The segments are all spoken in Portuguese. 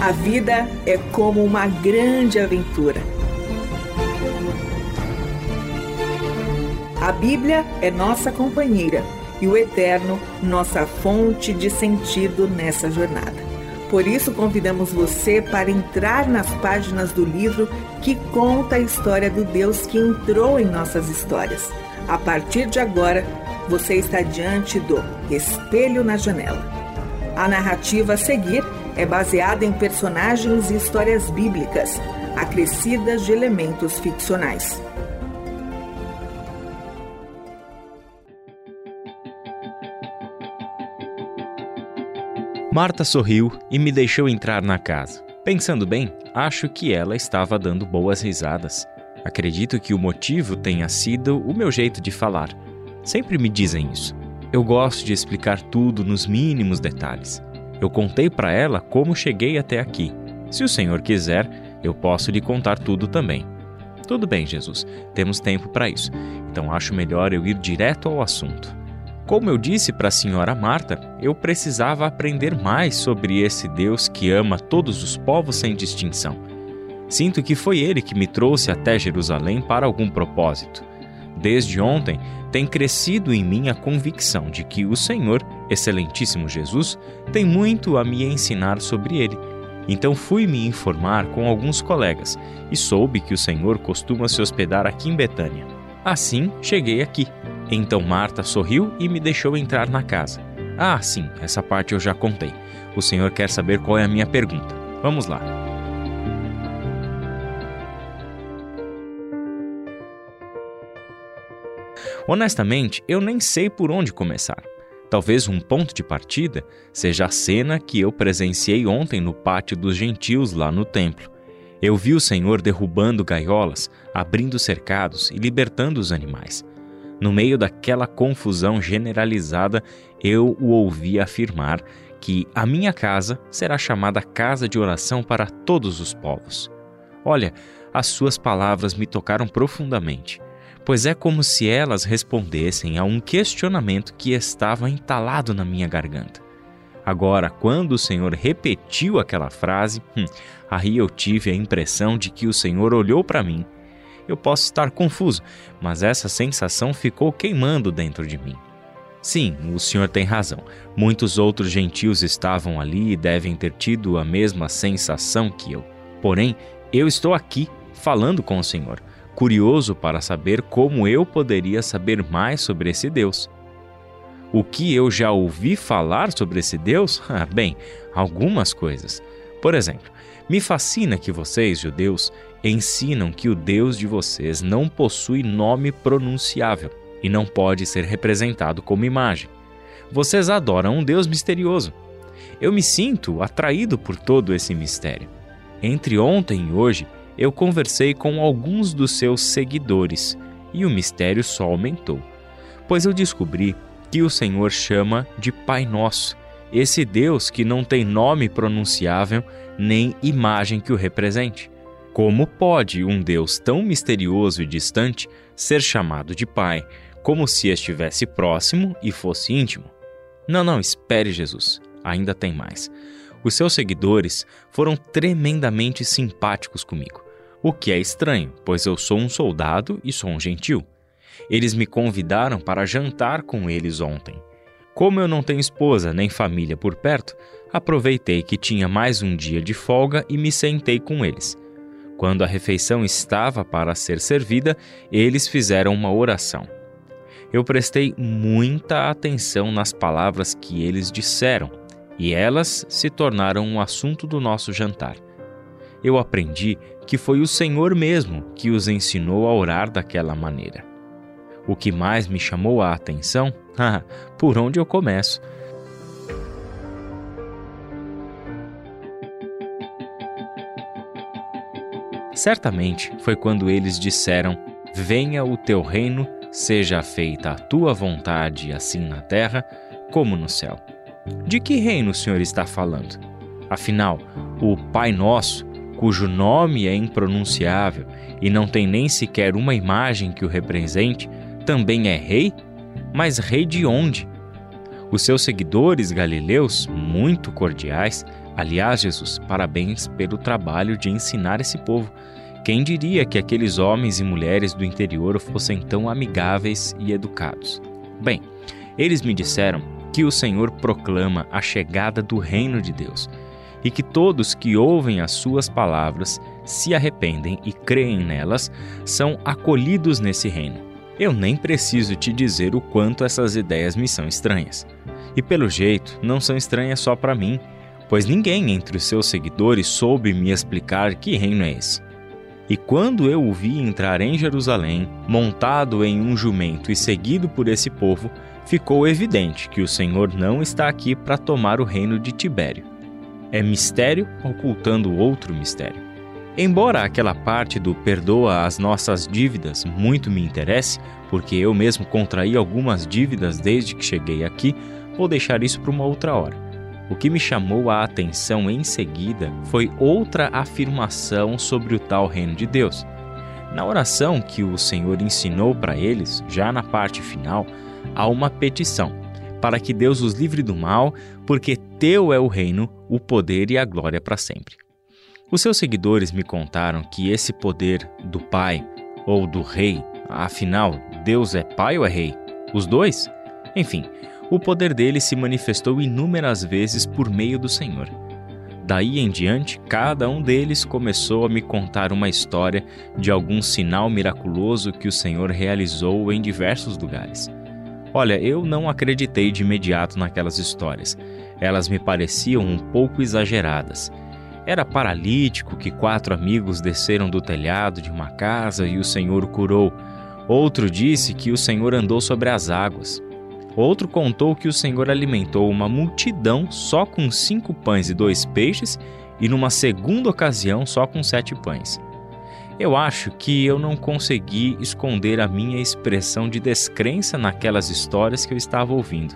A vida é como uma grande aventura. A Bíblia é nossa companheira e o Eterno nossa fonte de sentido nessa jornada. Por isso, convidamos você para entrar nas páginas do livro que conta a história do Deus que entrou em nossas histórias. A partir de agora, você está diante do Espelho na Janela. A narrativa a seguir é baseada em personagens e histórias bíblicas, acrescidas de elementos ficcionais. Marta sorriu e me deixou entrar na casa. Pensando bem, acho que ela estava dando boas risadas. Acredito que o motivo tenha sido o meu jeito de falar. Sempre me dizem isso. Eu gosto de explicar tudo nos mínimos detalhes. Eu contei para ela como cheguei até aqui. Se o Senhor quiser, eu posso lhe contar tudo também. Tudo bem, Jesus, temos tempo para isso, então acho melhor eu ir direto ao assunto. Como eu disse para a senhora Marta, eu precisava aprender mais sobre esse Deus que ama todos os povos sem distinção. Sinto que foi ele que me trouxe até Jerusalém para algum propósito. Desde ontem, tem crescido em mim a convicção de que o Senhor, Excelentíssimo Jesus, tem muito a me ensinar sobre ele. Então fui me informar com alguns colegas e soube que o Senhor costuma se hospedar aqui em Betânia. Assim, cheguei aqui. Então Marta sorriu e me deixou entrar na casa. Ah, sim, essa parte eu já contei. O senhor quer saber qual é a minha pergunta. Vamos lá. Honestamente, eu nem sei por onde começar. Talvez um ponto de partida seja a cena que eu presenciei ontem no pátio dos gentios lá no templo. Eu vi o Senhor derrubando gaiolas, abrindo cercados e libertando os animais. No meio daquela confusão generalizada, eu o ouvi afirmar que a minha casa será chamada casa de oração para todos os povos. Olha, as suas palavras me tocaram profundamente, pois é como se elas respondessem a um questionamento que estava entalado na minha garganta. Agora, quando o Senhor repetiu aquela frase, hum, aí eu tive a impressão de que o Senhor olhou para mim. Eu posso estar confuso, mas essa sensação ficou queimando dentro de mim. Sim, o senhor tem razão. Muitos outros gentios estavam ali e devem ter tido a mesma sensação que eu. Porém, eu estou aqui falando com o Senhor, curioso para saber como eu poderia saber mais sobre esse Deus. O que eu já ouvi falar sobre esse Deus? Ah, bem, algumas coisas. Por exemplo, me fascina que vocês, judeus, ensinam que o Deus de vocês não possui nome pronunciável e não pode ser representado como imagem. Vocês adoram um Deus misterioso. Eu me sinto atraído por todo esse mistério. Entre ontem e hoje, eu conversei com alguns dos seus seguidores e o mistério só aumentou, pois eu descobri que o Senhor chama de Pai Nosso, esse Deus que não tem nome pronunciável nem imagem que o represente. Como pode um Deus tão misterioso e distante ser chamado de Pai, como se estivesse próximo e fosse íntimo? Não, não, espere, Jesus. Ainda tem mais. Os seus seguidores foram tremendamente simpáticos comigo, o que é estranho, pois eu sou um soldado e sou um gentil. Eles me convidaram para jantar com eles ontem. Como eu não tenho esposa nem família por perto, aproveitei que tinha mais um dia de folga e me sentei com eles. Quando a refeição estava para ser servida, eles fizeram uma oração. Eu prestei muita atenção nas palavras que eles disseram, e elas se tornaram um assunto do nosso jantar. Eu aprendi que foi o Senhor mesmo que os ensinou a orar daquela maneira. O que mais me chamou a atenção? Por onde eu começo? Certamente foi quando eles disseram: Venha o teu reino, seja feita a tua vontade, assim na terra como no céu. De que reino o Senhor está falando? Afinal, o Pai Nosso, cujo nome é impronunciável e não tem nem sequer uma imagem que o represente, também é rei? Mas rei de onde? Os seus seguidores galileus, muito cordiais, Aliás, Jesus, parabéns pelo trabalho de ensinar esse povo. Quem diria que aqueles homens e mulheres do interior fossem tão amigáveis e educados? Bem, eles me disseram que o Senhor proclama a chegada do reino de Deus e que todos que ouvem as suas palavras, se arrependem e creem nelas, são acolhidos nesse reino. Eu nem preciso te dizer o quanto essas ideias me são estranhas. E pelo jeito, não são estranhas só para mim, pois ninguém entre os seus seguidores soube me explicar que reino é esse. E quando eu o vi entrar em Jerusalém, montado em um jumento e seguido por esse povo, ficou evidente que o Senhor não está aqui para tomar o reino de Tibério. É mistério ocultando outro mistério. Embora aquela parte do perdoa as nossas dívidas muito me interesse, porque eu mesmo contraí algumas dívidas desde que cheguei aqui, vou deixar isso para uma outra hora. O que me chamou a atenção em seguida foi outra afirmação sobre o tal reino de Deus. Na oração que o Senhor ensinou para eles, já na parte final, há uma petição para que Deus os livre do mal, porque teu é o reino, o poder e a glória para sempre. Os seus seguidores me contaram que esse poder do Pai ou do Rei, afinal, Deus é Pai ou é Rei? Os dois? Enfim, o poder dele se manifestou inúmeras vezes por meio do Senhor. Daí em diante, cada um deles começou a me contar uma história de algum sinal miraculoso que o Senhor realizou em diversos lugares. Olha, eu não acreditei de imediato naquelas histórias. Elas me pareciam um pouco exageradas. Era paralítico que quatro amigos desceram do telhado de uma casa e o Senhor o curou. Outro disse que o Senhor andou sobre as águas. Outro contou que o Senhor alimentou uma multidão só com cinco pães e dois peixes, e numa segunda ocasião só com sete pães. Eu acho que eu não consegui esconder a minha expressão de descrença naquelas histórias que eu estava ouvindo.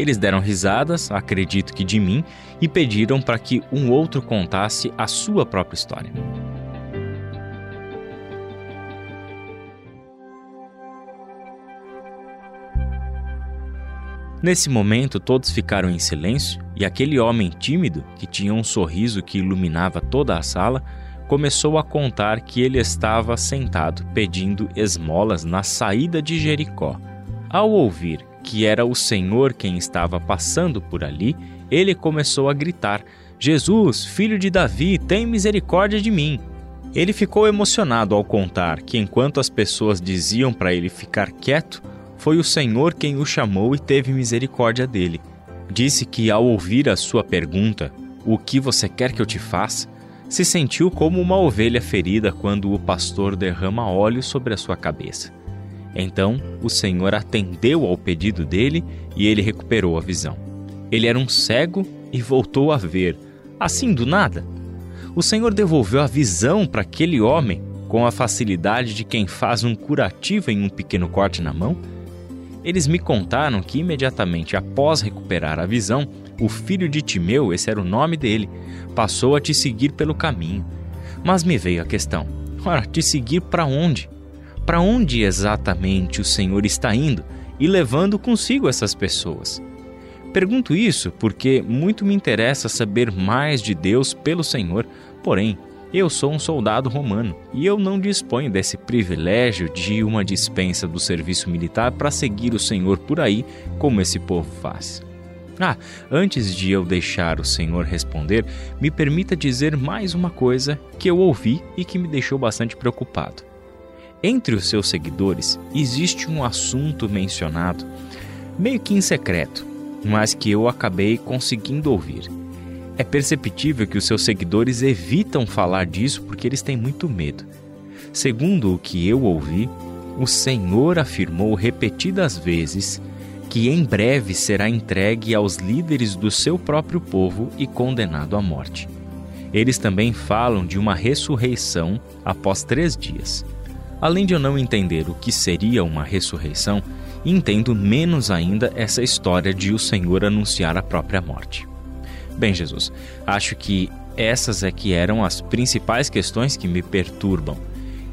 Eles deram risadas, acredito que de mim, e pediram para que um outro contasse a sua própria história. Nesse momento, todos ficaram em silêncio e aquele homem tímido, que tinha um sorriso que iluminava toda a sala, começou a contar que ele estava sentado pedindo esmolas na saída de Jericó. Ao ouvir que era o Senhor quem estava passando por ali, ele começou a gritar: Jesus, filho de Davi, tem misericórdia de mim. Ele ficou emocionado ao contar que, enquanto as pessoas diziam para ele ficar quieto, foi o Senhor quem o chamou e teve misericórdia dele. Disse que, ao ouvir a sua pergunta, O que você quer que eu te faça? se sentiu como uma ovelha ferida quando o pastor derrama óleo sobre a sua cabeça. Então, o Senhor atendeu ao pedido dele e ele recuperou a visão. Ele era um cego e voltou a ver, assim do nada. O Senhor devolveu a visão para aquele homem com a facilidade de quem faz um curativo em um pequeno corte na mão eles me contaram que imediatamente após recuperar a visão, o filho de Timeu, esse era o nome dele, passou a te seguir pelo caminho. Mas me veio a questão: ora, te seguir para onde? Para onde exatamente o Senhor está indo e levando consigo essas pessoas? Pergunto isso porque muito me interessa saber mais de Deus pelo Senhor, porém, eu sou um soldado romano e eu não disponho desse privilégio de uma dispensa do serviço militar para seguir o Senhor por aí, como esse povo faz. Ah, antes de eu deixar o Senhor responder, me permita dizer mais uma coisa que eu ouvi e que me deixou bastante preocupado. Entre os seus seguidores existe um assunto mencionado, meio que em secreto, mas que eu acabei conseguindo ouvir. É perceptível que os seus seguidores evitam falar disso porque eles têm muito medo. Segundo o que eu ouvi, o Senhor afirmou repetidas vezes que em breve será entregue aos líderes do seu próprio povo e condenado à morte. Eles também falam de uma ressurreição após três dias. Além de eu não entender o que seria uma ressurreição, entendo menos ainda essa história de o Senhor anunciar a própria morte. Bem, Jesus, acho que essas é que eram as principais questões que me perturbam.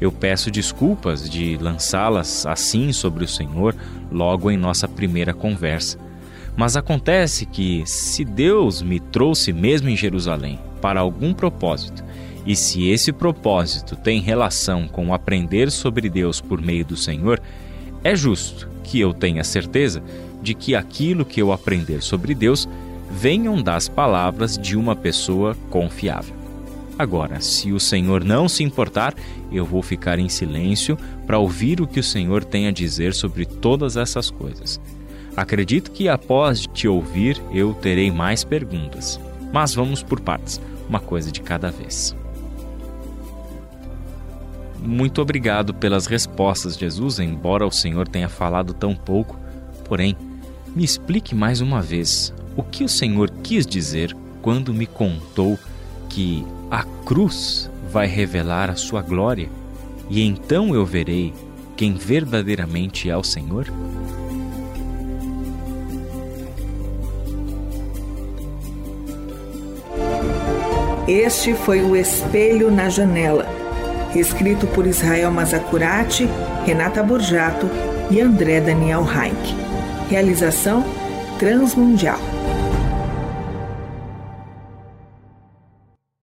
Eu peço desculpas de lançá-las assim sobre o Senhor logo em nossa primeira conversa. Mas acontece que, se Deus me trouxe mesmo em Jerusalém para algum propósito, e se esse propósito tem relação com aprender sobre Deus por meio do Senhor, é justo que eu tenha certeza de que aquilo que eu aprender sobre Deus venham das palavras de uma pessoa confiável. Agora, se o Senhor não se importar, eu vou ficar em silêncio para ouvir o que o Senhor tem a dizer sobre todas essas coisas. Acredito que após te ouvir eu terei mais perguntas. Mas vamos por partes, uma coisa de cada vez. Muito obrigado pelas respostas, Jesus, embora o Senhor tenha falado tão pouco. Porém, me explique mais uma vez o que o Senhor quis dizer quando me contou que a cruz vai revelar a sua glória e então eu verei quem verdadeiramente é o Senhor? Este foi o Espelho na Janela, escrito por Israel Mazacurati, Renata Borjato e André Daniel Heinck. Realização Transmundial.